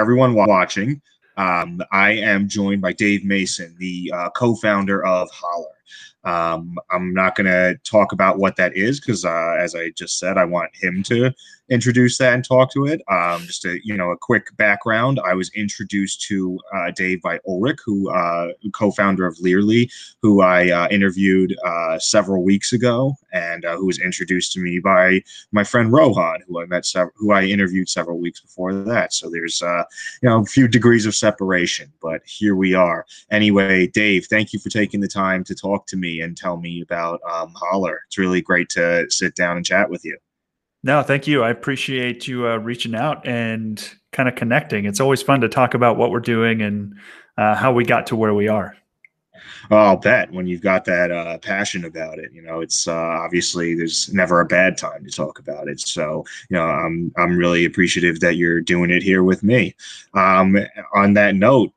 everyone watching. Um, I am joined by Dave Mason, the uh, co-founder of hollr. Um, I'm not going to talk about what that is because, uh, as I just said, I want him to introduce that and talk to it. Um, just a you know a quick background. I was introduced to uh, Dave by Ulrich, who uh, co-founder of Learly, who I uh, interviewed uh, several weeks ago, and uh, who was introduced to me by my friend Rohan, who I met who I interviewed several weeks before that. So there's uh, you know a few degrees of separation, but here we are. Anyway, Dave, thank you for taking the time to talk to me and tell me about um, hollr. It's really great to sit down and chat with you. No, thank you. I appreciate you uh, reaching out and kind of connecting. It's always fun to talk about what we're doing and uh, how we got to where we are. Oh, I'll bet when you've got that uh, passion about it, you know, it's uh, obviously there's never a bad time to talk about it. So, you know, I'm I'm really appreciative that you're doing it here with me. Um, on that note,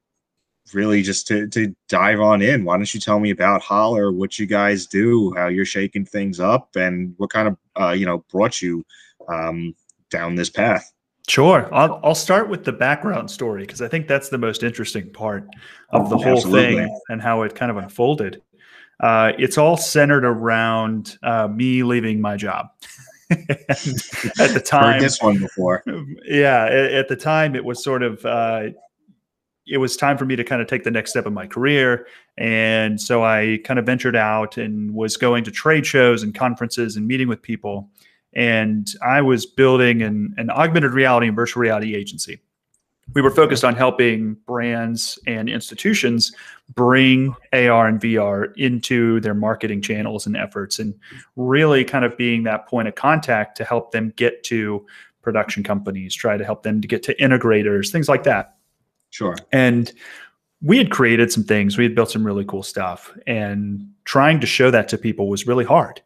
really just to, to dive on in, why don't you tell me about hollr, what you guys do, how you're shaking things up, and what kind of uh, you know brought you um, down this path? Sure. I'll, I'll start with the background story because I think that's the most interesting part of the whole Absolutely. thing and how it kind of unfolded. Uh, it's all centered around uh, me leaving my job. at the time, Heard this one before. Yeah, at, at, the time, it was sort of uh, it was time for me to kind of take the next step in my career. And so I kind of ventured out and was going to trade shows and conferences and meeting with people. And I was building an, an augmented reality and virtual reality agency. We were focused on helping brands and institutions bring AR and VR into their marketing channels and efforts, and really kind of being that point of contact to help them get to production companies, try to help them to get to integrators, things like that. Sure. And we had created some things, we had built some really cool stuff, and trying to show that to people was really hard.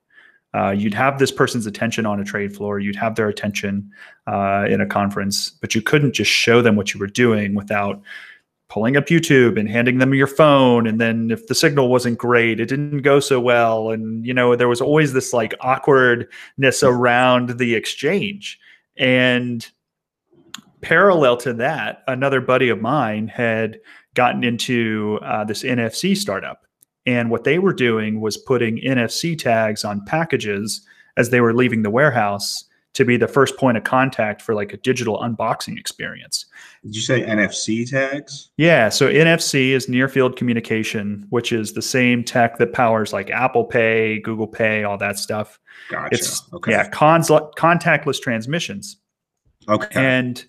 Uh, you'd have this person's attention on a trade floor, you'd have their attention uh, in a conference, but you couldn't just show them what you were doing without pulling up YouTube and handing them your phone. And then if the signal wasn't great, it didn't go so well. And, you know, there was always this like awkwardness around the exchange. And parallel to that, another buddy of mine had gotten into uh, this NFC startup. And what they were doing was putting NFC tags on packages as they were leaving the warehouse to be the first point of contact for like a digital unboxing experience. Did you say NFC tags? Yeah. So NFC is near field communication, which is the same tech that powers like Apple Pay, Google Pay, all that stuff. Gotcha. It's okay. yeah, cons- contactless transmissions. Okay. And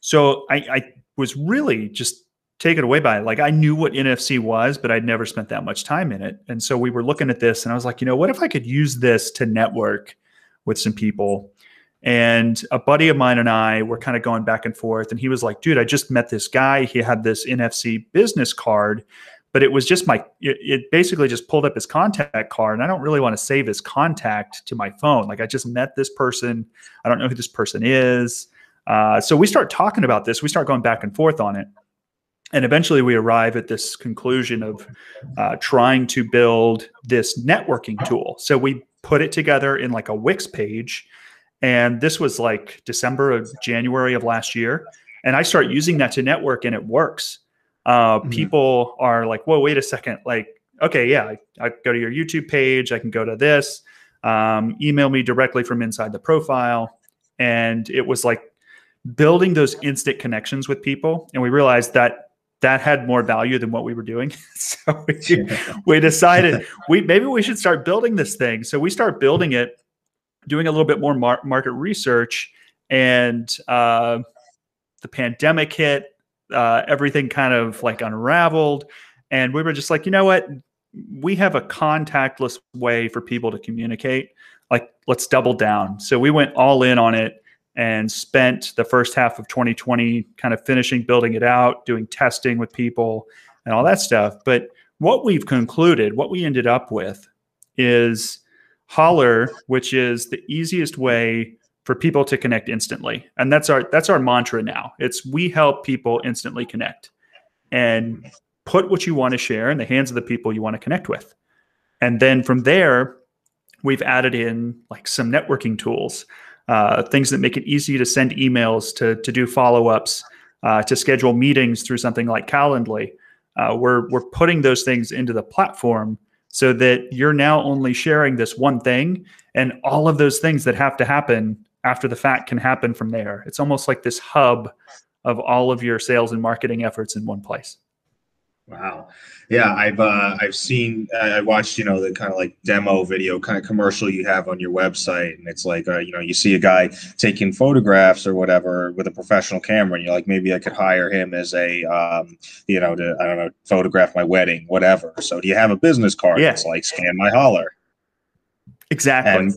so I, I was really just taken away by it. Like I knew what NFC was, but I'd never spent that much time in it. And so we were looking at this and I was like, you know, what if I could use this to network with some people? And a buddy of mine and I were kind of going back and forth. And he was like, dude, I just met this guy. He had this NFC business card, but it was just my, it, it basically just pulled up his contact card. And I don't really want to save his contact to my phone. Like I just met this person. I don't know who this person is. Uh, so we start talking about this. We start going back and forth on it. And eventually we arrive at this conclusion of uh, trying to build this networking tool. So we put it together in like a Wix page. And this was like December of January of last year. And I start using that to network and it works. Uh, mm-hmm. People are like, whoa, wait a second. Like, okay, yeah, I, I, go to your YouTube page. I can go to this. Um, email me directly from inside the profile. And it was like building those instant connections with people. And we realized that that had more value than what we were doing. so we, we decided we maybe we should start building this thing. So we start building it, doing a little bit more mar- market research, and uh, the pandemic hit. Uh, everything kind of like unraveled, and we were just like, you know what? We have a contactless way for people to communicate. Like, let's double down. So we went all in on it and spent the first half of 2020 kind of finishing building it out, doing testing with people and all that stuff. But what we've concluded, what we ended up with is hollr, which is the easiest way for people to connect instantly. And that's our that's our mantra now. It's we help people instantly connect and put what you want to share in the hands of the people you want to connect with. And then from there, we've added in like some networking tools uh, things that make it easy to send emails, to, to do follow ups, uh, to schedule meetings through something like Calendly. Uh, we're we're putting those things into the platform so that you're now only sharing this one thing, and all of those things that have to happen after the fact can happen from there. It's almost like this hub of all of your sales and marketing efforts in one place. Wow. Yeah, I've uh, I've seen I watched you know the kind of like demo video kind of commercial you have on your website, and it's like uh, you know you see a guy taking photographs or whatever with a professional camera, and you're like maybe I could hire him as a um, you know to I don't know photograph my wedding, whatever. So do you have a business card? Yeah. It's like scan my hollr. Exactly. And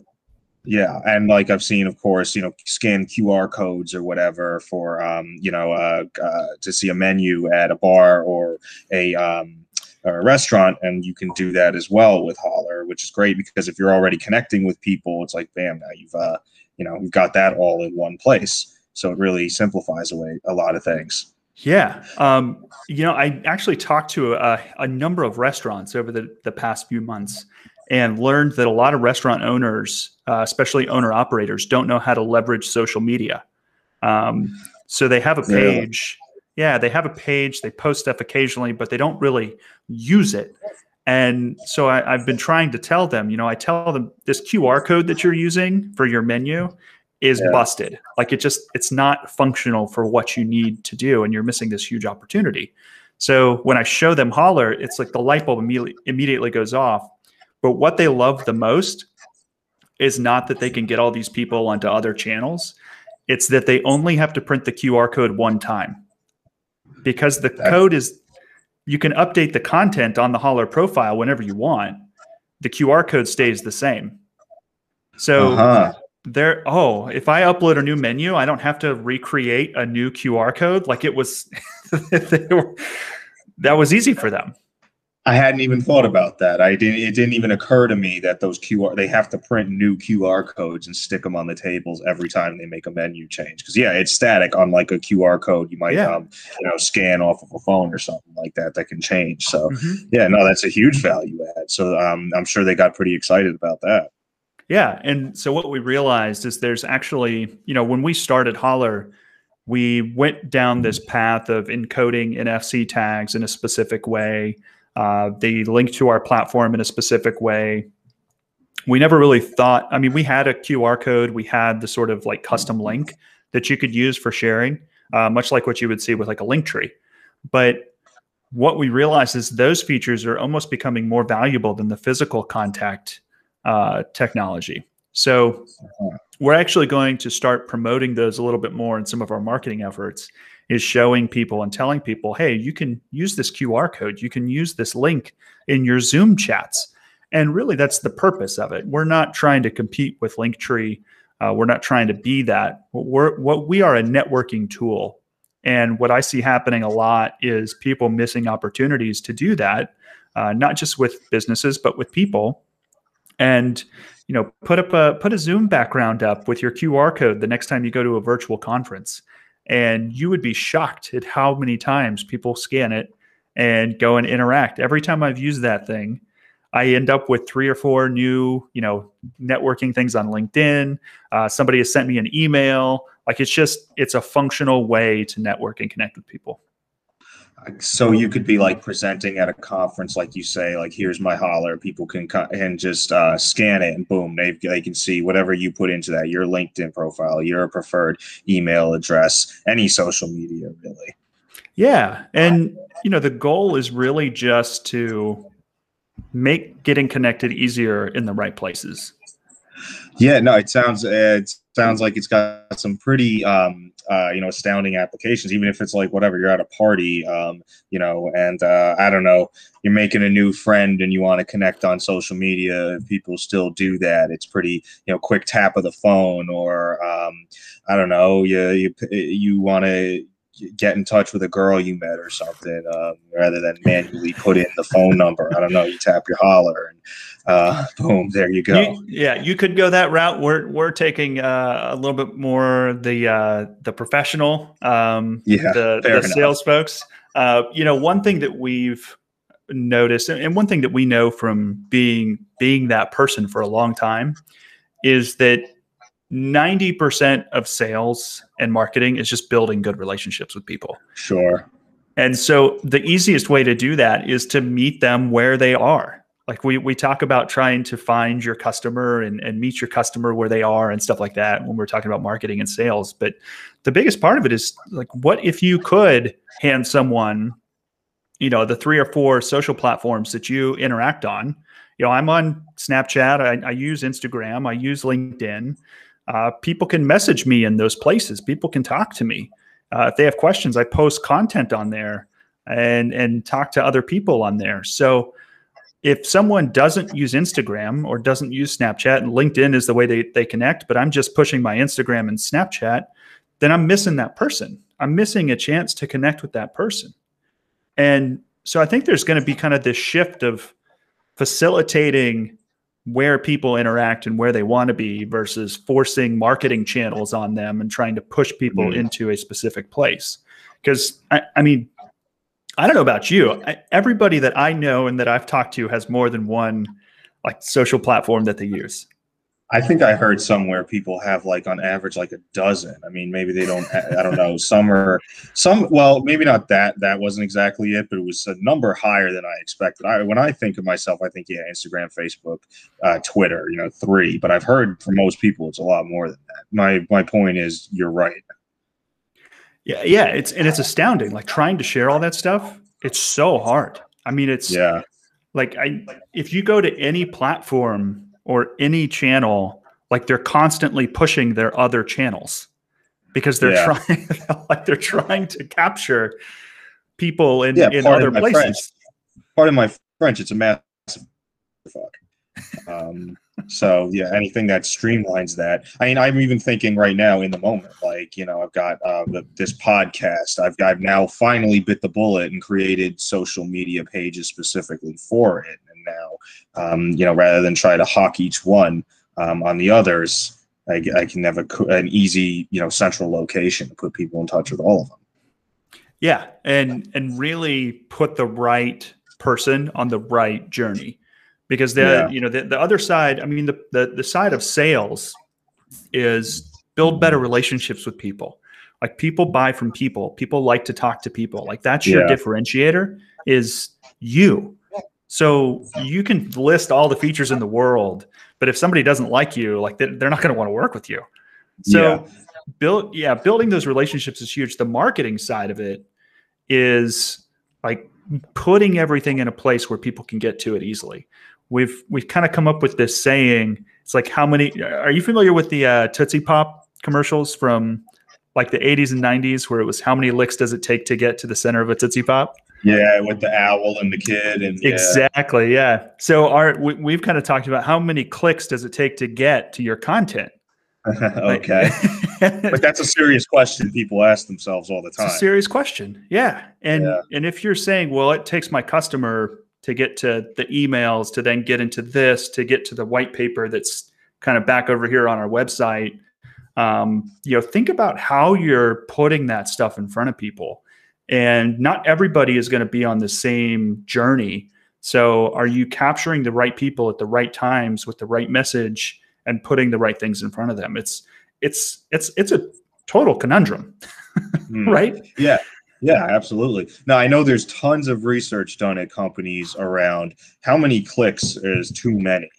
yeah, and like I've seen, of course, you know, scan QR codes or whatever for, um, you know, uh, uh, to see a menu at a bar or a, um, or a restaurant, and you can do that as well with hollr, which is great because if you're already connecting with people, it's like, bam, now you've, uh, you know, you've got that all in one place. So it really simplifies away a lot of things. Yeah. Um, you know, I actually talked to a, a number of restaurants over the, the past few months and learned that a lot of restaurant owners, uh, especially owner operators, don't know how to leverage social media. Um, so they have a page. Yeah. Yeah, they have a page. They post stuff occasionally, but they don't really use it. And so I, have been trying to tell them, you know, I tell them this QR code that you're using for your menu is yeah. busted. Like it just, it's not functional for what you need to do. And you're missing this huge opportunity. So when I show them hollr, it's like the light bulb immediately, immediately goes off but what they love the most is not that they can get all these people onto other channels. It's that they only have to print the QR code one time. Because the code is you can update the content on the hollr profile whenever you want. The QR code stays the same. So uh-huh. there oh, if I upload a new menu, I don't have to recreate a new QR code like it was were, that was easy for them. I hadn't even thought about that. I didn't. It didn't even occur to me that those QR they have to print new QR codes and stick them on the tables every time they make a menu change. Because yeah, it's static. on like a QR code, you might yeah. um, you know scan off of a phone or something like that that can change. So mm-hmm. yeah, no, that's a huge value add. So um, I'm sure they got pretty excited about that. Yeah, and so what we realized is there's actually you know when we started hollr we went down this path of encoding NFC tags in a specific way uh, they link to our platform in a specific way. We never really thought, I mean, we had a QR code, we had the sort of like custom link that you could use for sharing, uh, much like what you would see with like a Linktree. But what we realized is those features are almost becoming more valuable than the physical contact uh, technology. So we're actually going to start promoting those a little bit more in some of our marketing efforts is showing people and telling people, hey, you can use this QR code, you can use this link in your Zoom chats. And really, that's the purpose of it. We're not trying to compete with Linktree. Uh, we're not trying to be that. We're what we are a networking tool. And what I see happening a lot is people missing opportunities to do that, uh, not just with businesses, but with people. And you know, put up a put a Zoom background up with your QR code the next time you go to a virtual conference and you would be shocked at how many times people scan it and go and interact. Every time I've used that thing, I end up with three or four new, you know, networking things on LinkedIn. Uh, somebody has sent me an email. Like it's just, it's a functional way to network and connect with people so you could be like presenting at a conference like you say like here's my hollr people can co- and just uh, scan it and boom they, they can see whatever you put into that your linkedin profile your preferred email address any social media really. Yeah and you know the goal is really just to make getting connected easier in the right places. Yeah no it sounds it sounds like it's got some pretty um uh, you know astounding applications even if it's like whatever you're at a party um, you know and uh, i don't know you're making a new friend and you want to connect on social media people still do that. It's pretty you know quick tap of the phone or um, i don't know you you, you want to get in touch with a girl you met or something um, rather than manually put in the phone number i don't know you tap your hollr and uh, boom, there you go. You, yeah, you could go that route. We're we're taking uh, a little bit more the uh, the professional, um, yeah, the, the sales folks. Uh, you know, one thing that we've noticed, and one thing that we know from being being that person for a long time, is that 90% of sales and marketing is just building good relationships with people. Sure. And so the easiest way to do that is to meet them where they are. Like we we talk about trying to find your customer and, and meet your customer where they are and stuff like that when we're talking about marketing and sales. But the biggest part of it is like what if you could hand someone, you know, the three or four social platforms that you interact on. You know, I'm on Snapchat, I, I use Instagram, I use LinkedIn. Uh, people can message me in those places. People can talk to me. Uh, if they have questions, I post content on there and and talk to other people on there. So if someone doesn't use Instagram or doesn't use Snapchat and LinkedIn is the way they, they connect, but I'm just pushing my Instagram and Snapchat, then I'm missing that person. I'm missing a chance to connect with that person. And so I think there's going to be kind of this shift of facilitating where people interact and where they want to be versus forcing marketing channels on them and trying to push people mm. into a specific place. Because I, I, mean, I don't know about you. I, everybody that I know and that I've talked to has more than one like social platform that they use. I think I heard somewhere people have like on average like a dozen. I mean, maybe they don't. I don't know. Some are some. Well, maybe not that. That wasn't exactly it, but it was a number higher than I expected. I when I think of myself, I think yeah, Instagram, Facebook, uh, Twitter. You know, three. But I've heard from most people it's a lot more than that. My my point is, you're right. Yeah, yeah. It's and it's astounding. Like trying to share all that stuff. It's so hard. I mean, it's yeah. Like I, if you go to any platform or any channel, like they're constantly pushing their other channels because they're yeah. trying like they're trying to capture people in, yeah, in other places. French, part of my French, it's a massive fuck. Um, so yeah, anything that streamlines that. I mean, I'm even thinking right now in the moment, like you know, I've got uh, the, this podcast. I've I've now finally bit the bullet and created social media pages specifically for it now. Um, you know, rather than try to hawk each one um, on the others, I, I can have a, an easy, you know, central location to put people in touch with all of them. Yeah, and and really put the right person on the right journey, because the yeah. you know the, the other side. I mean, the, the the side of sales is build better relationships with people. Like people buy from people. People like to talk to people. Like that's your yeah. differentiator. Is you so you can list all the features in the world, but if somebody doesn't like you, like they're not going to want to work with you. So yeah. build, yeah, building those relationships is huge. The marketing side of it is like putting everything in a place where people can get to it easily. We've we've kind of come up with this saying. It's like how many? Are you familiar with the uh, Tootsie Pop commercials from like the 80s and 90s, where it was how many licks does it take to get to the center of a Tootsie Pop? Yeah, with the owl and the kid, and yeah. exactly, yeah. So our we, have kind of talked about how many clicks does it take to get to your content. okay, but that's a serious question people ask themselves all the time. It's a serious question, yeah. And yeah. and if you're saying, well, it takes my customer to get to the emails, to then get into this, to get to the white paper that's kind of back over here on our website. Um, you know, think about how you're putting that stuff in front of people and not everybody is going to be on the same journey. So, are you capturing the right people at the right times with the right message and putting the right things in front of them? It's it's it's it's a total conundrum, mm. right? Yeah. Yeah, absolutely. Now I know there's tons of research done at companies around how many clicks is too many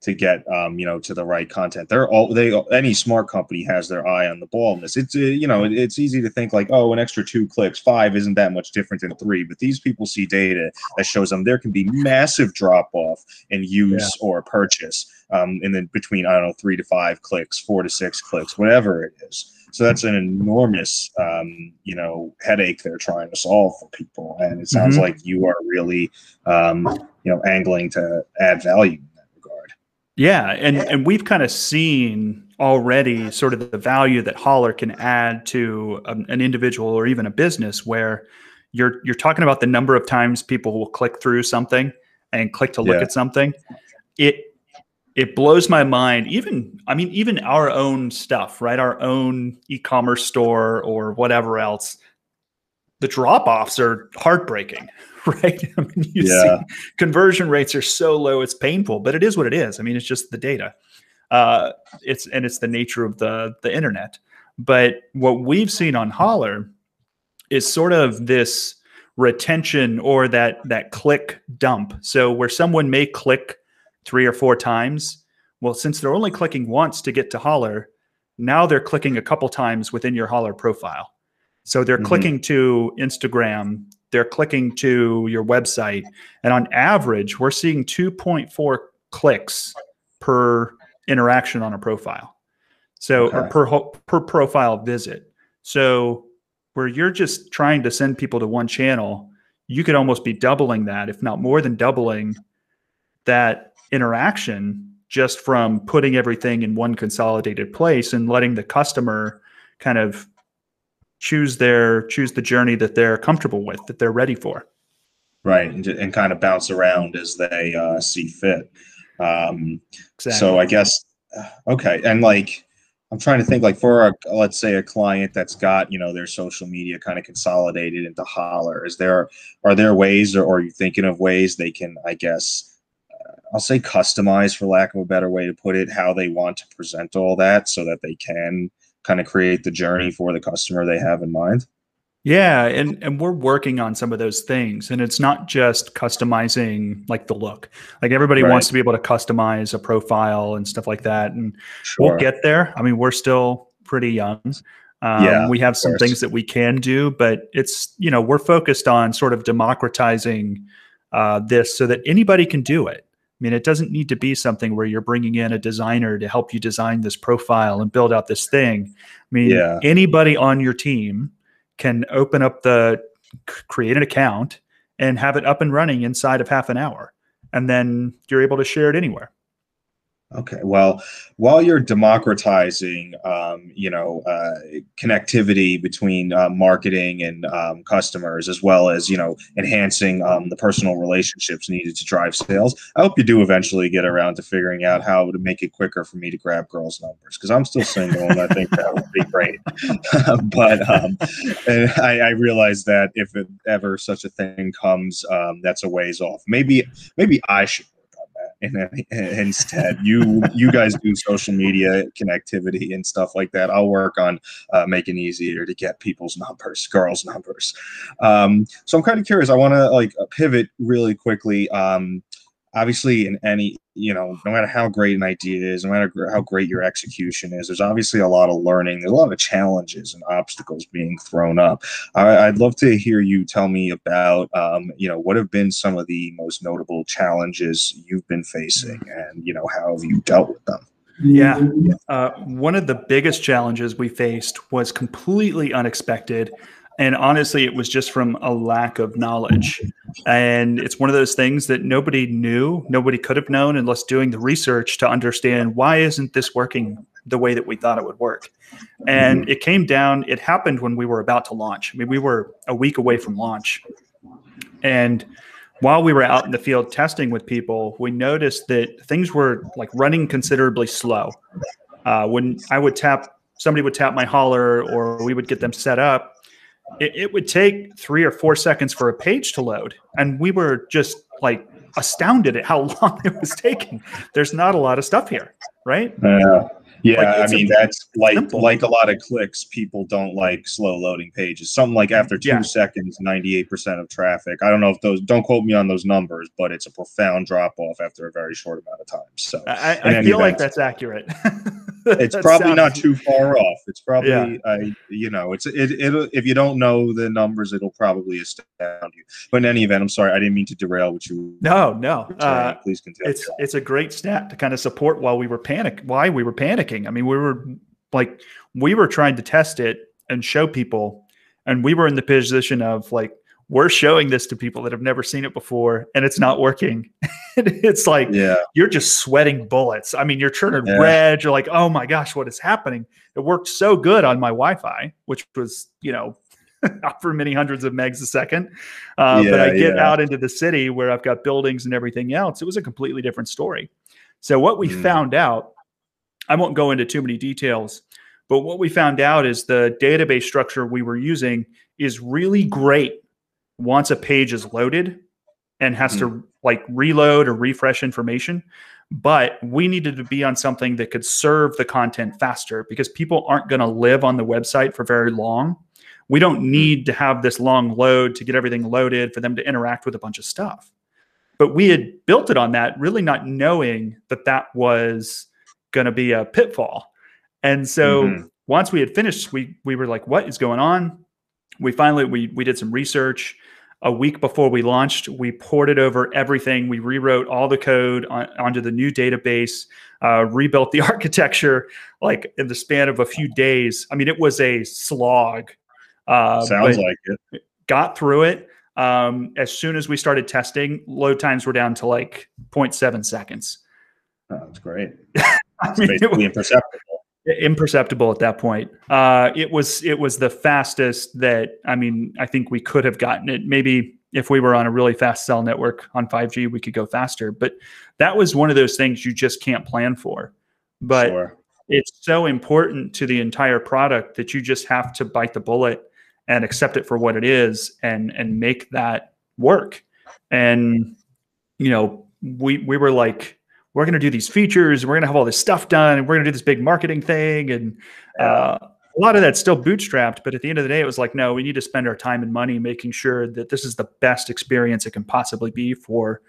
to get um, you know to the right content. They're all they any smart company has their eye on the ball in this. It's uh, you know it's easy to think like oh an extra two clicks five isn't that much different than three, but these people see data that shows them there can be massive drop off in use yeah. or purchase, um, and then between I don't know three to five clicks, four to six clicks, whatever it is. So that's an enormous, um, you know, headache they're trying to solve for people. And it sounds mm-hmm. like you are really, um, you know, angling to add value yeah, and eh. and we've kind of seen already sort of the value that hollr can add to an, an individual or even a business where you're you're talking about the number of times people will click through something and click to look yeah. at something. It it blows my mind even i mean even our own stuff right our own e-commerce store or whatever else the drop-offs are heartbreaking right? I mean, you yeah. see conversion rates are so low, it's painful, but it is what it is. I mean, it's just the data. Uh, it's and it's the nature of the the internet. But what we've seen on hollr is sort of this retention or that that click dump. So where someone may click three or four times, well, since they're only clicking once to get to hollr, now they're clicking a couple times within your hollr profile. So they're mm-hmm. clicking to Instagram, they're clicking to your website, and on average, we're seeing 2.4 clicks per interaction on a profile. So okay. per per profile visit. So where you're just trying to send people to one channel, you could almost be doubling that, if not more than doubling that interaction just from putting everything in one consolidated place and letting the customer kind of choose their choose the journey that they're comfortable with that they're ready for right and, and kind of bounce around as they uh, see fit um, exactly. so i guess uh, okay and like i'm trying to think like for a let's say a client that's got you know their social media kind of consolidated into hollr is there are there ways or, or are you thinking of ways they can i guess I'll say customize for lack of a better way to put it, how they want to present all that so that they can kind of create the journey for the customer they have in mind. Yeah, and and we're working on some of those things and it's not just customizing like the look. Like everybody right. wants to be able to customize a profile and stuff like that and sure. we'll get there. I mean, we're still pretty young. Um, yeah, we have some things that we can do, but it's, you know, we're focused on sort of democratizing uh, this so that anybody can do it. I mean, it doesn't need to be something where you're bringing in a designer to help you design this profile and build out this thing. I mean, yeah. anybody on your team can open up the create an account and have it up and running inside of half an hour. And then you're able to share it anywhere. Okay. Well, while you're democratizing, um, you know, uh, connectivity between uh, marketing and um, customers, as well as you know, enhancing um, the personal relationships needed to drive sales, I hope you do eventually get around to figuring out how to make it quicker for me to grab girls' numbers because I'm still single and I think that would be great. but um, I, I, realize that if it, ever such a thing comes, um, that's a ways off. Maybe, maybe I should and instead you you guys do social media connectivity and stuff like that. I'll work on uh, making easier to get people's numbers girls numbers. Um, so i'm kind of curious i want to like pivot really quickly um, obviously in any you know no matter how great an idea is no matter how great your execution is there's obviously a lot of learning. There's a lot of challenges and obstacles being thrown up. I, would love to hear you tell me about um, you know what have been some of the most notable challenges you've been facing and you know how have you dealt with them? Yeah. Uh, one of the biggest challenges we faced was completely unexpected and honestly it was just from a lack of knowledge. And it's one of those things that nobody knew nobody could have known unless doing the research to understand why isn't this working the way that we thought it would work. And it came down it happened when we were about to launch. I mean we were a week away from launch. And while we were out in the field testing with people we noticed that things were like running considerably slow. Uh, when i would tap somebody would tap my hollr or we would get them set up it, it would take three or four seconds for a page to load. And we were just like astounded at how long it was taking. There's not a lot of stuff here, right? Yeah. Yeah, like, I mean that's like simple. like a lot of clicks. People don't like slow loading pages. Something like after two yeah. seconds, ninety eight percent of traffic. I don't know if those. Don't quote me on those numbers, but it's a profound drop off after a very short amount of time. So I, I feel event, like that's accurate. it's probably not too far off. It's probably yeah. uh, you know it's it it if you don't know the numbers, it'll probably astound you. But in any event, I'm sorry, I didn't mean to derail what you. No, no. Uh, Please continue. It's it's a great stat to kind of support while we were panic why we were panicking panicking. I mean, we were like, we were trying to test it and show people, and we were in the position of like, we're showing this to people that have never seen it before and it's not working. it's like yeah. you're just sweating bullets. I mean, you're turning yeah. red. You're like, oh my gosh, what is happening? It worked so good on my Wi-Fi, which was, you know, for many hundreds of megs a second. Uh, yeah, but I get out into the city where I've got buildings and everything else. It was a completely different story. So what we mm. found out I won't go into too many details, but what we found out is the database structure we were using is really great once a page is loaded and has mm. to like reload or refresh information. but we needed to be on something that could serve the content faster because people aren't going to live on the website for very long. We don't need to have this long load to get everything loaded for them to interact with a bunch of stuff. But we had built it on that, really not knowing that that was going to be a pitfall. And so mm-hmm. once we had finished, we we were like, "What is going on?" We finally we we did some research a week before we launched, we ported over everything. We rewrote all the code on, onto the new database, uh, rebuilt the architecture like in the span of a few days. I mean, it was a slog. Uh, Sounds like it. Got through it. Um, as soon as we started testing, load times were down to like 0.7 seconds. Oh, that's great. It's basically imperceptible imperceptible at that point. Uh, it was it was the fastest that I mean I think we could have gotten it. Maybe if we were on a really fast cell network on 5G, we could go faster. But that was one of those things you just can't plan for. But sure. it's so important to the entire product that you just have to bite the bullet and accept it for what it is and and make that work. And you know, we we were like we're going to do these features we're going to have all this stuff done and we're going to do this big marketing thing and uh, a lot of that's still bootstrapped but at the end of the day it was like no we need to spend our time and money making sure that this is the best experience it can possibly be for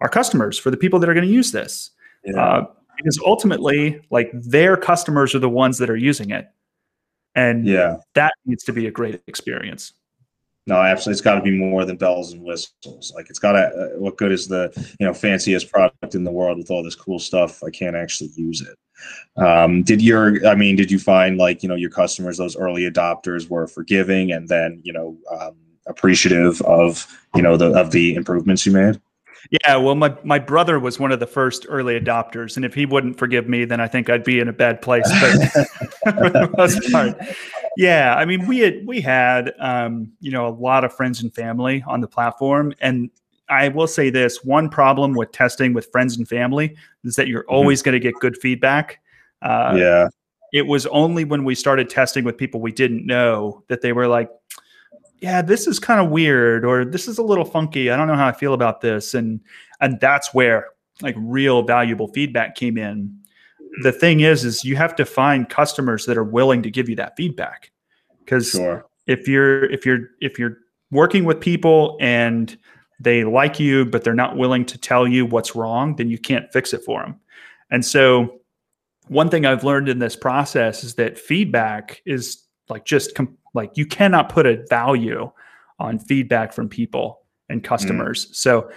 our customers for the people that are going to use this. Yeah. uh, because ultimately like their customers are the ones that are using it and yeah. that needs to be a great experience no, absolutely. It's got to be more than bells and whistles. Like it's got to. Uh, what good is the you know fanciest product in the world with all this cool stuff? I can't actually use it. Um, did your? I mean, did you find like you know your customers, those early adopters, were forgiving and then you know um, appreciative of you know the of the improvements you made? Yeah, well, my my brother was one of the first early adopters, and if he wouldn't forgive me, then I think I'd be in a bad place. But for the most part, yeah, I mean, we had we had um, you know a lot of friends and family on the platform, and I will say this: one problem with testing with friends and family is that you're mm-hmm. always mm-hmm. going to get good feedback. Uh, yeah, it was only when we started testing with people we didn't know that they were like, "Yeah, this is kind of weird," or "This is a little funky. I don't know how I feel about this," and and that's where like real valuable feedback came in the thing is is you have to find customers that are willing to give you that feedback because sure. if you're if you're if you're working with people and they like you but they're not willing to tell you what's wrong then you can't fix it for them and so one thing i've learned in this process is that feedback is like just com- like you cannot put a value on feedback from people and mm. customers mm. so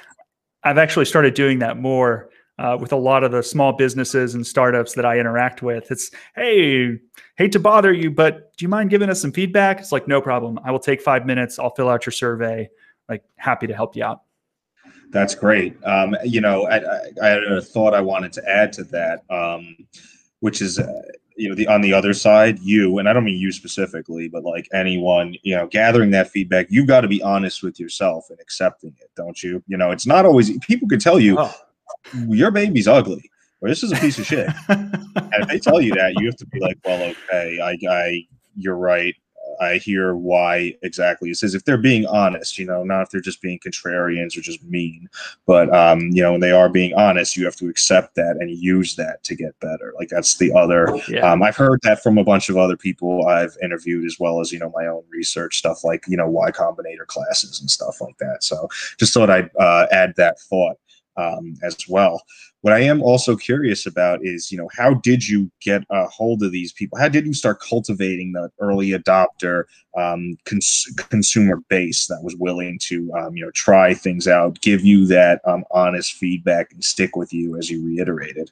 i've actually started doing that more uh, with a lot of the small businesses and startups that I interact with. It's, hey, hate to bother you, but do you mind giving us some feedback? It's like, no problem. I will take five minutes. I'll fill out your survey. Like, happy to help you out. That's great. Um, you know, I, I, had a thought I wanted to add to that, um, which is, uh, you know, the on the other side, you and I don't mean you specifically, but like anyone, you know, gathering that feedback, you've got to be honest with yourself and accepting it, don't you? You know, it's not always people could tell you. Oh your baby's ugly or this is a piece of shit. and if they tell you that, you have to be like, well, okay, I, I, you're right. I hear why exactly it says if they're being honest, you know, not if they're just being contrarians or just mean, but um, you know, when they are being honest, you have to accept that and use that to get better. Like that's the other. Yeah. Um, I've heard that from a bunch of other people I've interviewed as well as you know my own research stuff like you know Y Combinator classes and stuff like that. So just thought I'd uh, add that thought um, as well. What I am also curious about is, you know, how did you get a hold of these people? How did you start cultivating the early adopter um, cons- consumer base that was willing to, um, you know, try things out, give you that um, honest feedback, and stick with you as you reiterated?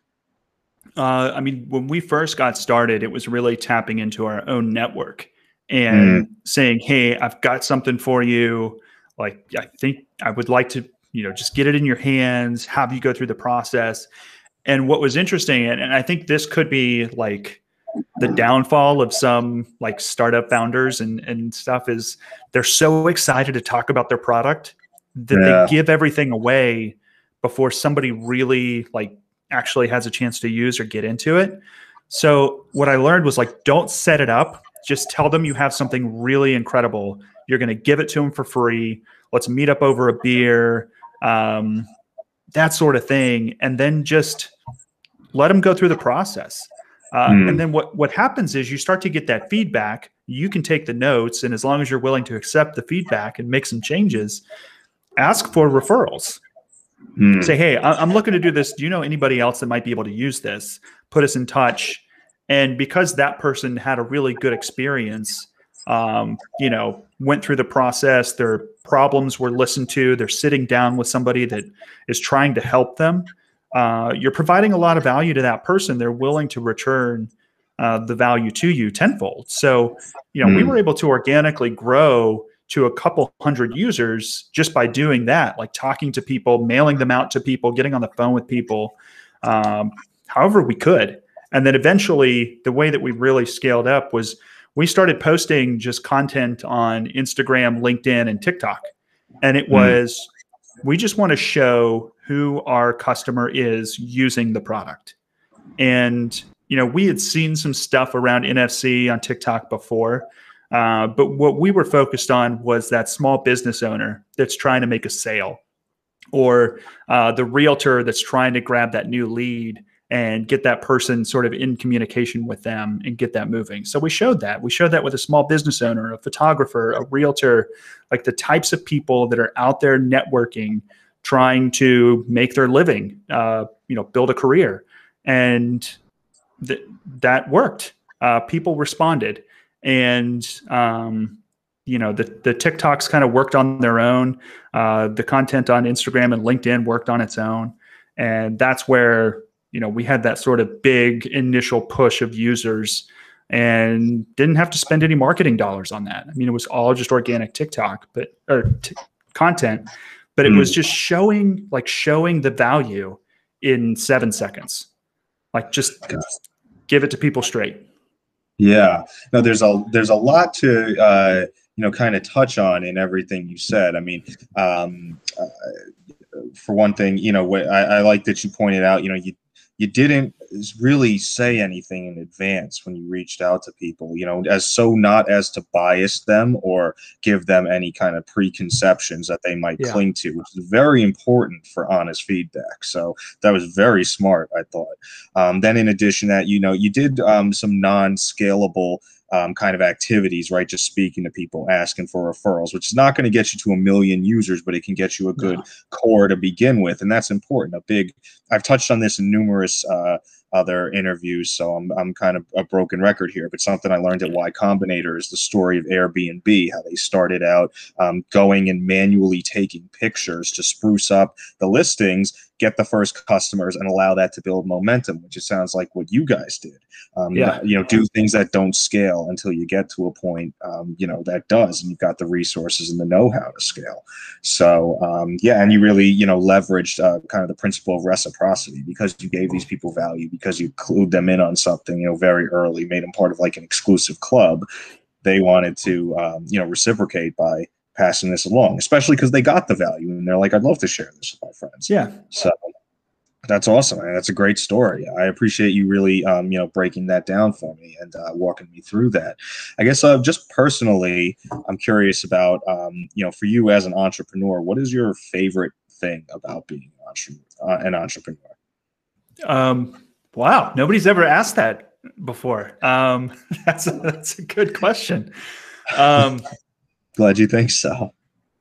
Uh, I mean, when we first got started, it was really tapping into our own network and mm. saying, "Hey, I've got something for you. Like, I think I would like to you know just get it in your hands have you go through the process. And what was interesting and, and i think this could be like the downfall of some like startup founders and and stuff is they're so excited to talk about their product that yeah. they give everything away before somebody really like actually has a chance to use or get into it. So what i learned was like don't set it up. Just tell them you have something really incredible. You're going to give it to them for free. Let's meet up over a beer um, that sort of thing, and then just let them go through the process. Uh, Mm. And then what what happens is you start to get that feedback. You can take the notes, and as long as you're willing to accept the feedback and make some changes, ask for referrals. Mm. Say, hey, I- I'm looking to do this. Do you know anybody else that might be able to use this? Put us in touch. And because that person had a really good experience, um, you know, went through the process, their problems were listened to, they're sitting down with somebody that is trying to help them. Uh, you're providing a lot of value to that person. They're willing to return uh, the value to you tenfold. So, you know, we Hmm. were able to organically grow to a couple hundred users just by doing that, like talking to people, mailing them out to people, getting on the phone with people, um, however we could. And then eventually, the way that we really scaled up was we started posting just content on Instagram, LinkedIn, and TikTok. And it Hmm. was, we just want to show who our customer is using the product. And, you know, we had seen some stuff around NFC on TikTok before. Uh, but what we were focused on was that small business owner that's trying to make a sale or uh, the realtor that's trying to grab that new lead and get that person sort of in communication with them and get that moving. So we showed that. We showed that with a small business owner, a photographer, a realtor, like the types of people that are out there networking, trying to make their living, uh, you know, build a career. And th- that worked. Uh, people responded. And, um, you know, the, the TikToks kind of worked on their own. Uh, the content on Instagram and LinkedIn worked on its own. And that's where, you know, we had that sort of big initial push of users and didn't have to spend any marketing dollars on that. I mean, it was all just organic TikTok, but or t- content, but it was just showing like showing the value in seven seconds. Like just give it to people straight. Yeah, no, there's a there's a lot to uh, you know kind of touch on in everything you said. I mean, um, uh, for one thing, you know, what I, I like that you pointed out. You know, you you didn't really say anything in advance when you reached out to people. You know, as so not as to bias them or give them any kind of preconceptions that they might Yeah. cling to, which is very important for honest feedback. So that was very smart, I thought. Um, then, in addition, to that you know, you did um, some non-scalable um, kind of activities, right? Just speaking to people, asking for referrals, which is not going to get you to a million users, but it can get you a good core to begin with, and that's important. A big, I've touched on this in numerous uh, other interviews, so I'm I'm kind of a broken record here. But something I learned at Y Combinator is the story of Airbnb, how they started out um, going and manually taking pictures to spruce up the listings, get the first customers, and allow that to build momentum, which it sounds like what you guys did. Um, Yeah. You know, do things that don't scale until you get to a point, um, you know, that does, and you've got the resources and the know-how to scale. So um, yeah, and you really, you know, leveraged uh, kind of the principle of reciprocity because you gave these people value, because you clued them in on something, you know, very early, made them part of like an exclusive club. They wanted to, um, you know, reciprocate by passing this along, especially because they got the value and they're like, I'd love to share this with my friends. Yeah. So that's awesome. That's a great story. I appreciate you really, um, you know, breaking that down for me and uh, walking me through that. I guess uh, just personally, I'm curious about, um, you know, for you as an entrepreneur, what is your favorite thing about being an uh, an entrepreneur? Um, wow, nobody's ever asked that before. Um, that's a, that's a good question. Um, Glad you think so.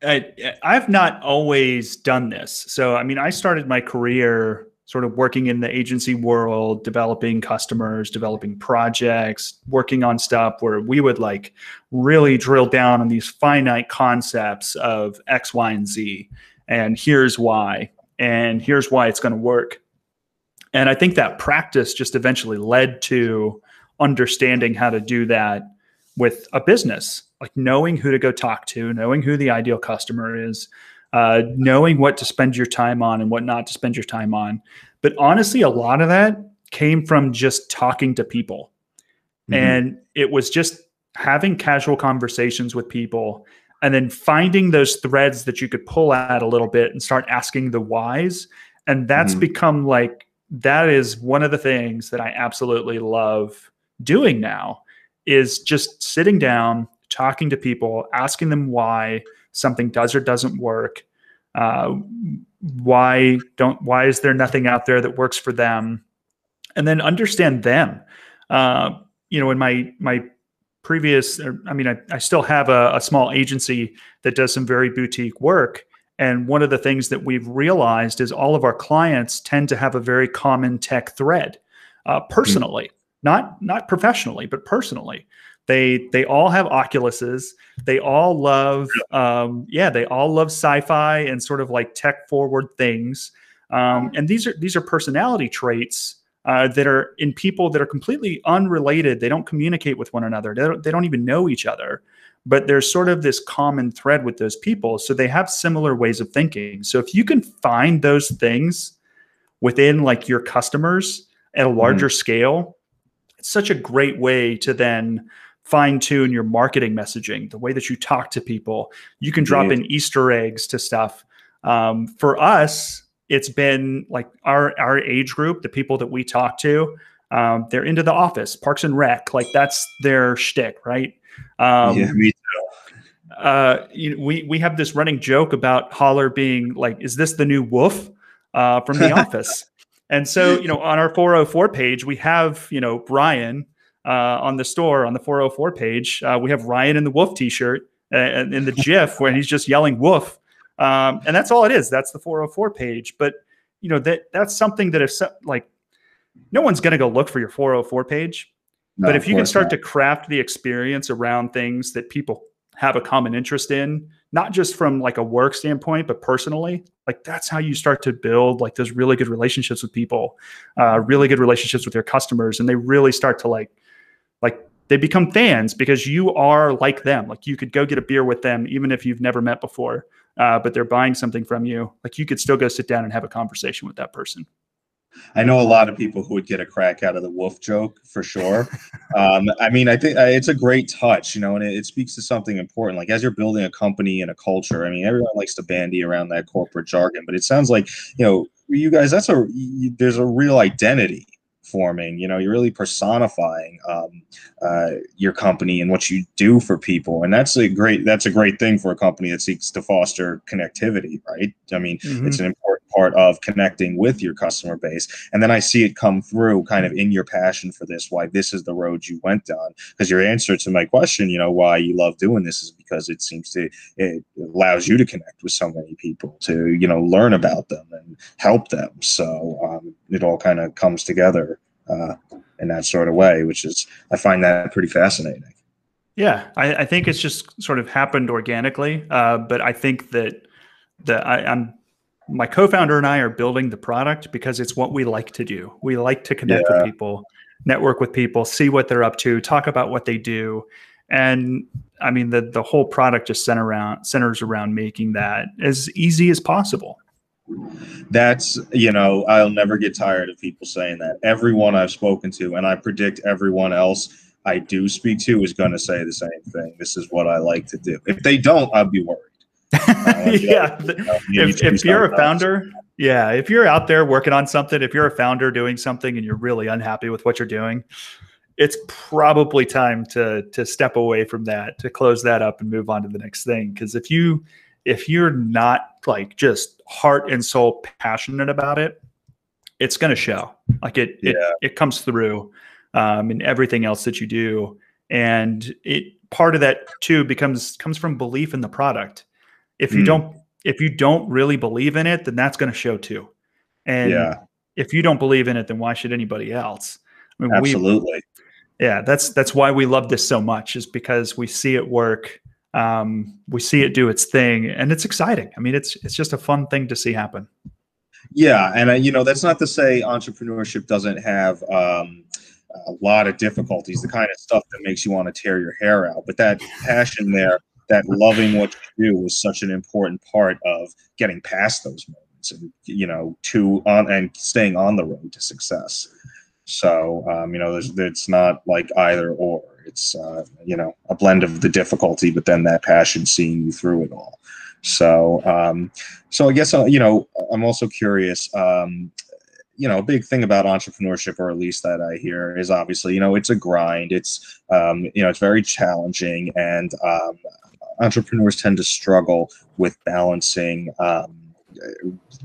I, I've not always done this. So, I mean, I started my career sort of working in the agency world, developing customers, developing projects, working on stuff where we would like really drill down on these finite concepts of X, Y, and Z. And here's why. And here's why it's going to work. And I think that practice just eventually led to understanding how to do that with a business, like knowing who to go talk to, knowing who the ideal customer is, uh, knowing what to spend your time on and what not to spend your time on. But honestly, a lot of that came from just talking to people. Mhm. And it was just having casual conversations with people and then finding those threads that you could pull at a little bit and start asking the whys. And that's Mhm. become like, that is one of the things that I absolutely love doing now is just sitting down, talking to people, asking them why something does or doesn't work. Uh, why don't why is there nothing out there that works for them and then understand them. Uh, you know, in my my previous, I mean, I, I still have a, a small agency that does some very boutique work. And one of the things that we've realized is all of our clients tend to have a very common tech thread, uh, personally, mm-hmm. Not not professionally, but personally. They they all have Oculuses. They all love, um, yeah, they all love sci-fi and sort of like tech forward things. Um, and these are these are personality traits uh, that are in people that are completely unrelated. They don't communicate with one another. They don't, they don't even know each other. But there's sort of this common thread with those people. So they have similar ways of thinking. So if you can find those things within like your customers at a larger mm-hmm. scale, such a great way to then fine tune your marketing messaging, the way that you talk to people. You can drop in Easter eggs to stuff. Um, for us, it's been like our our age group, the people that we talk to, um, they're into the office, Parks and Rec, like that's their shtick, right? Um, yeah, me too. Uh, you know, we we have this running joke about hollr being like, is this the new Wuphf uh, from The Office? And so, you know, on our 404 page, we have you know Ryan uh, on the store on the 404 page. Uh, we have Ryan in the Wuphf T-shirt and in the GIF where he's just yelling "Wuphf." Um, and that's all it is. That's the 404 page. But you know that that's something that if so, like no one's going to go look for your 404 page. No, but if you can start not. to craft the experience around things that people have a common interest in, not just from like a work standpoint, but personally, like that's how you start to build like those really good relationships with people, uh, really good relationships with your customers, and they really start to like like they become fans because you are like them. Like you could go get a beer with them even if you've never met before uh, but they're buying something from you, like you could still go sit down and have a conversation with that person. I know a lot of people who would get a crack out of the Wuphf joke for sure. um, I mean, I think uh, it's a great touch, you know, and it, it, speaks to something important. Like as you're building a company and a culture, I mean, everyone likes to bandy around that corporate jargon, but it sounds like you know, you guys, that's a you, there's a real identity forming you know you're really personifying um, uh, your company and what you do for people. And that's a great that's a great thing for a company that seeks to foster connectivity right? I mean mm-hmm. it's an important part of connecting with your customer base. And then i see it come through kind of in your passion for this why this is the road you went down. Because your answer to my question you know why you love doing this is because it seems to it allows you to connect with so many people to you know learn about them and help them. So um, it all kind of comes together uh, in that sort of way, which is I find that pretty fascinating. Yeah, I, I think it's just sort of happened organically, uh, but I think that that I, I'm my co-founder and I are building the product because it's what we like to do. We like to connect yeah. with people, network with people, see what they're up to, talk about what they do. And I mean the the whole product just center around centers around making that as easy as possible. That's, you know, I'll never get tired of people saying that. Everyone I've spoken to, and I predict everyone else I do speak to is going to say the same thing. This is what I like to do. If they don't, I'd be worried. Uh, yeah. if, if you're a founder, yeah, if you're out there working on something, if you're a founder doing something and you're really unhappy with what you're doing, it's probably time to to step away from that, to close that up and move on to the next thing. Because if you if you're not like just heart and soul passionate about it, it's going to show. Like it, yeah. it, it comes through um, in everything else that you do, and it part of that too becomes comes from belief in the product. If you mm. don't, if you don't really believe in it, then that's going to show too. And yeah. if you don't believe in it, then why should anybody else? I mean, Absolutely. We, yeah, that's that's why we love this so much, is because we see it work um, we see it do its thing, and it's exciting. I mean, it's it's just a fun thing to see happen. Yeah, and uh, you know that's not to say entrepreneurship doesn't have um, a lot of difficulties, the kind of stuff that makes you want to tear your hair out. But that passion there, that loving what you do, is such an important part of getting past those moments, and you know, to on and staying on the road to success. So um, you know, it's not like either or. It's uh, you know a blend of the difficulty, but then that passion seeing you through it all. So um, so I guess uh, you know I'm also curious. Um, you know, a big thing about entrepreneurship, or at least that I hear, is obviously you know it's a grind. It's um, you know it's very challenging, and um, entrepreneurs tend to struggle with balancing um,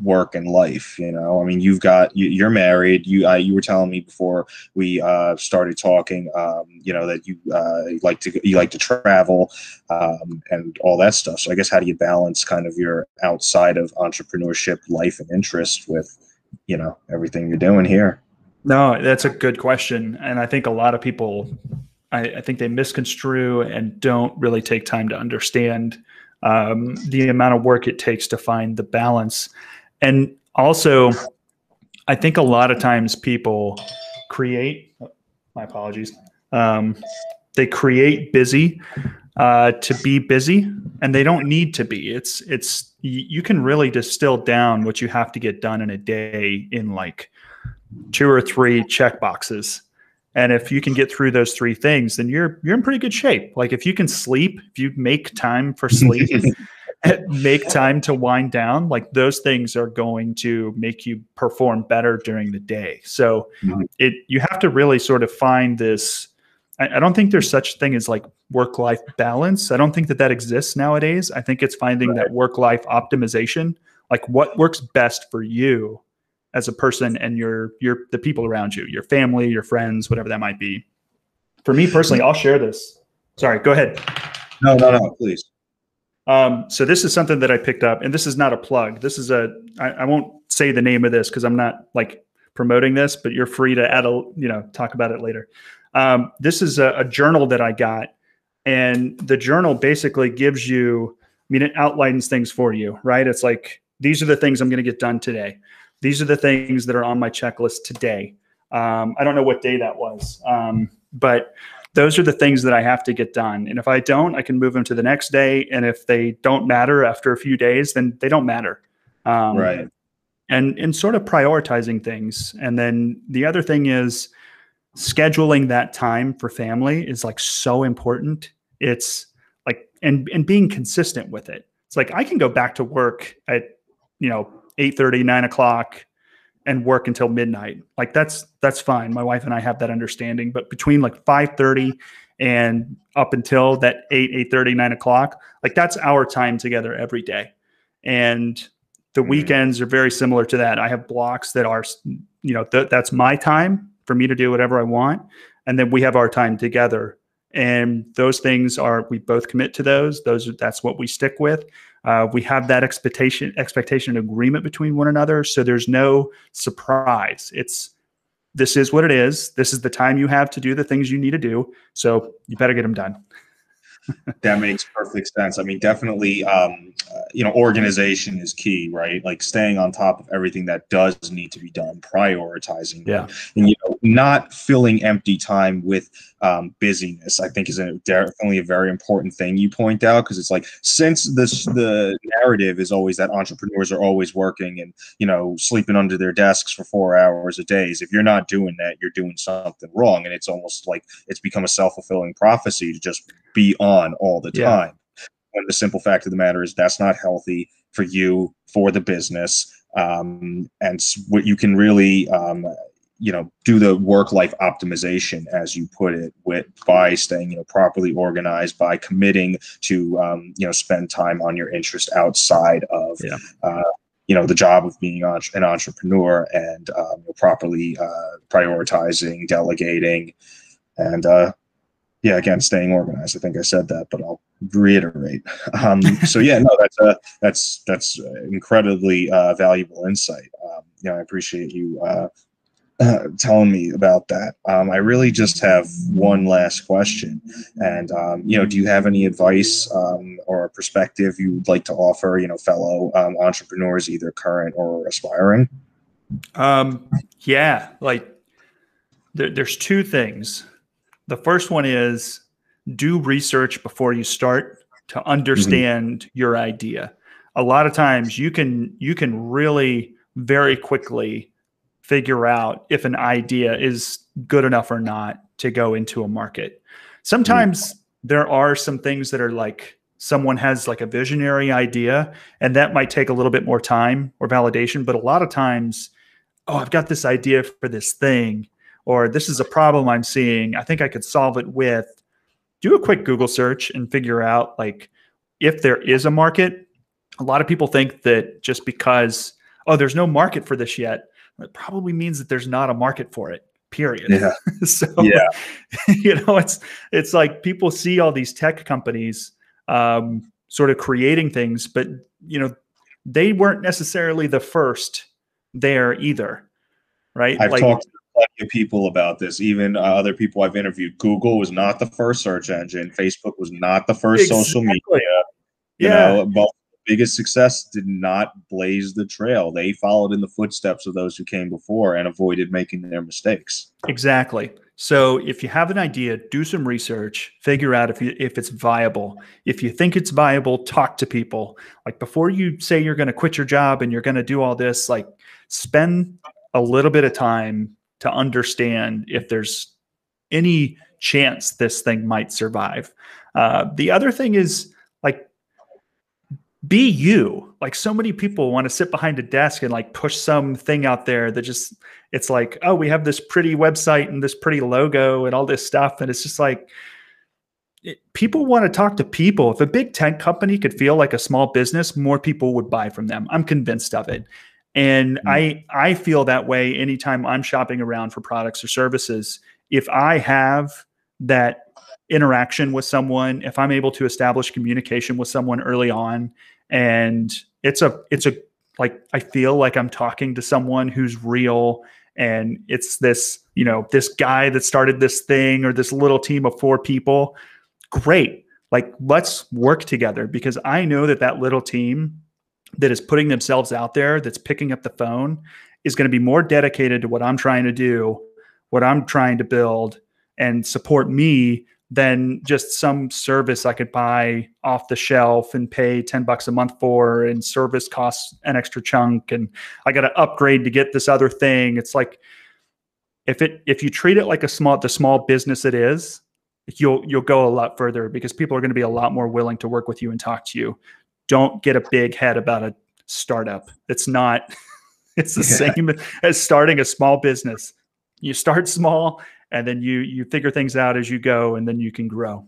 work and life you know? I mean you've got you, are married. You uh, you were telling me before we uh, started talking um, you know that you uh, like to you like to travel um, and all that stuff. So i guess how do you balance kind of your outside of entrepreneurship life and interest with you know everything you're doing here? No that's a good question and i think a lot of people I, I think they misconstrue and don't really take time to understand um, the amount of work it takes to find the balance. And also, I think a lot of times people create, my apologies, um, they create busy uh, to be busy and they don't need to be. It's, it's, you can really distill down what you have to get done in a day in like two or three check boxes and if you can get through those three things, then you're you're in pretty good shape. Like if you can sleep, if you make time for sleep, make time to wind down, like those things are going to make you perform better during the day. So mm-hmm. it you have to really sort of find this. I, I don't think there's such a thing as like work life balance. I don't think that that exists nowadays. I think it's finding right. that work life optimization, like what works best for you as a person and your your the people around you, your family, your friends, whatever that might be. For me personally, I'll share this. Sorry, go ahead. No, no, no, please. Um, so this is something that I picked up, and this is not a plug. This is a I, I won't say the name of this because I'm not like promoting this, but you're free to add a you know talk about it later. Um, this is a, a journal that I got, and the journal basically gives you. I mean, it outlines things for you, right? It's like these are the things I'm going to get done today these are the things that are on my checklist today. Um, I don't know what day that was, um, but those are the things that I have to get done. And if I don't, I can move them to the next day. And if they don't matter after a few days, then they don't matter. Um, right. And and sort of prioritizing things. And then the other thing is scheduling that time for family is like so important. It's like and and being consistent with it. It's like I can go back to work at you know 8 30, 9 o'clock and work until midnight. Like that's that's fine. My wife and I have that understanding. But between like five thirty and up until that 8, 8 30, 9 o'clock, like that's our time together every day. And the mm-hmm. weekends are very similar to that. I have blocks that are, you know, th- that's my time for me to do whatever I want. And then we have our time together. And those things are, we both commit to those. Those, are that's what we stick with. Uh, we have that expectation, expectation agreement between one another. So there's no surprise. It's this is what it is. This is the time you have to do the things you need to do. So you better get them done that makes perfect sense. I mean, definitely, um, you know, organization is key, right? Like staying on top of everything that does need to be done, prioritizing, yeah, and you know, not filling empty time with um, busyness. I think is a, definitely a very important thing you point out because it's like since this the narrative is always that entrepreneurs are always working and you know sleeping under their desks for four hours a day. If you're not doing that, you're doing something wrong, and it's almost like it's become a self fulfilling prophecy to just be on all the time. Yeah. When the simple fact of the matter is that's not healthy for you, for the business. Um, and what you can really, um, you know, do the work life optimization, as you put it, with by staying, you know, properly organized, by committing to, um, you know, spend time on your interest outside of, yeah. uh, you know the job of being an entrepreneur and um, properly uh, prioritizing delegating and uh, yeah, again, staying organized. I think I said that, but I'll reiterate. Um, so yeah, no, that's a, that's that's incredibly uh, valuable insight. Um, you know, I appreciate you uh, uh, telling me about that. Um, I really just have one last question, and um, you know, do you have any advice um, or perspective you'd like to offer? You know, fellow um, entrepreneurs, either current or aspiring. Um, yeah, like there, there's two things the first one is do research before you start to understand mm-hmm. your idea. A lot of times you can you can really very quickly figure out if an idea is good enough or not to go into a market. Sometimes mm-hmm. there are some things that are like someone has like a visionary idea and that might take a little bit more time or validation, but a lot of times oh, I've got this idea for this thing or this is a problem I'm seeing. I think I could solve it with do a quick Google search and figure out like if there is a market. a lot of people think that just because oh there's no market for this yet it probably means that there's not a market for it period Yeah. so Yeah. you know it's it's like people see all these tech companies um, sort of creating things but you know they weren't necessarily the first there either right I've like talked to plenty of people about this. Even uh, other people I've interviewed. Google was not the first search engine. Facebook was not the first social media. You yeah know, but biggest success did not blaze the trail. They followed in the footsteps of those who came before and avoided making their mistakes. Exactly. So if you have an idea, do some research, figure out if you, if it's viable. If you think it's viable, talk to people. Like before you say you're going to quit your job and you're going to do all this, like spend a little bit of time to understand if there's any chance this thing might survive. Uh, the other thing is like be you. Like so many people want to sit behind a desk and like push some thing out there that just it's like, oh, we have this pretty website and this pretty logo and all this stuff. And it's just like, it, people want to talk to people. If a big tech company could feel like a small business, more people would buy from them. I'm convinced of it. And Mm. I I feel that way anytime I'm shopping around for products or services. If I have that interaction with someone, if I'm able to establish communication with someone early on, and it's a it's a like I feel like I'm talking to someone who's real and it's this you know this guy that started this thing or this little team of four people great like let's work together because i know that that little team that is putting themselves out there that's picking up the phone is going to be more dedicated to what i'm trying to do what i'm trying to build and support me than just some service i could buy off the shelf and pay 10 bucks a month for and service costs an extra chunk and i got to upgrade to get this other thing. It's like if it if you treat it like a small the small business it is you'll you'll go a lot further because people are going to be a lot more willing to work with you and talk to you don't get a big head about a startup it's not it's the Yeah. same as starting a small business you start small and then you you figure things out as you go and then you can grow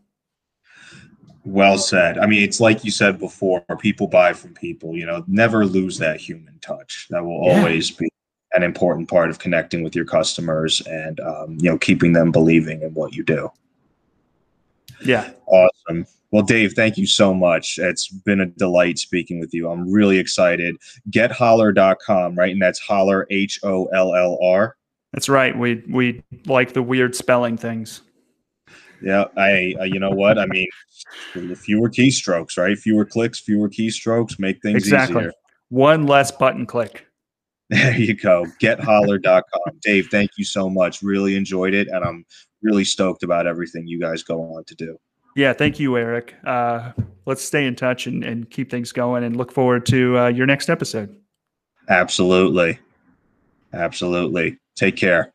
Well said. I mean, it's like you said before, people buy from people, you know, never lose that human touch. That will Yeah. always be an important part of connecting with your customers and, um, you know, keeping them believing in what you do. Yeah Awesome. Well, Dave, thank you so much. It's been a delight speaking with you. I'm really excited. GetHollr.com, right? And that's hollr, H O L L R. that's right we we like the weird spelling things Yeah, I, uh, you know what? I mean, fewer keystrokes, right? Fewer clicks, fewer keystrokes make things easier. exactly easier. one less button click There you go. GetHollr.com. Dave, thank you so much. Really enjoyed it. And I'm really stoked about everything you guys go on to do. Yeah, thank you, Eric. Uh, let's stay in touch and, and keep things going and look forward to uh, your next episode. Absolutely. Absolutely. Take care.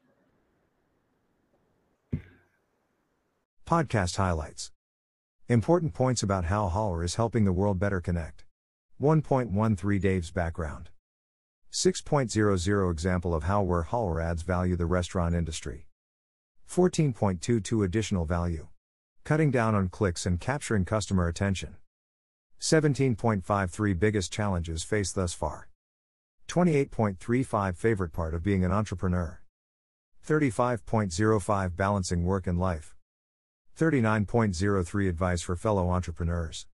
Podcast highlights. Important points about how hollr is helping the world better connect. 1.13 Dave's background. 6.00 Example of how where hollr adds value the restaurant industry. 14.22 Additional value. Cutting down on clicks and capturing customer attention. 17.53 Biggest challenges faced thus far. 28.35 Favorite part of being an entrepreneur. 35.05 Balancing work and life. 39.03 Advice for fellow entrepreneurs.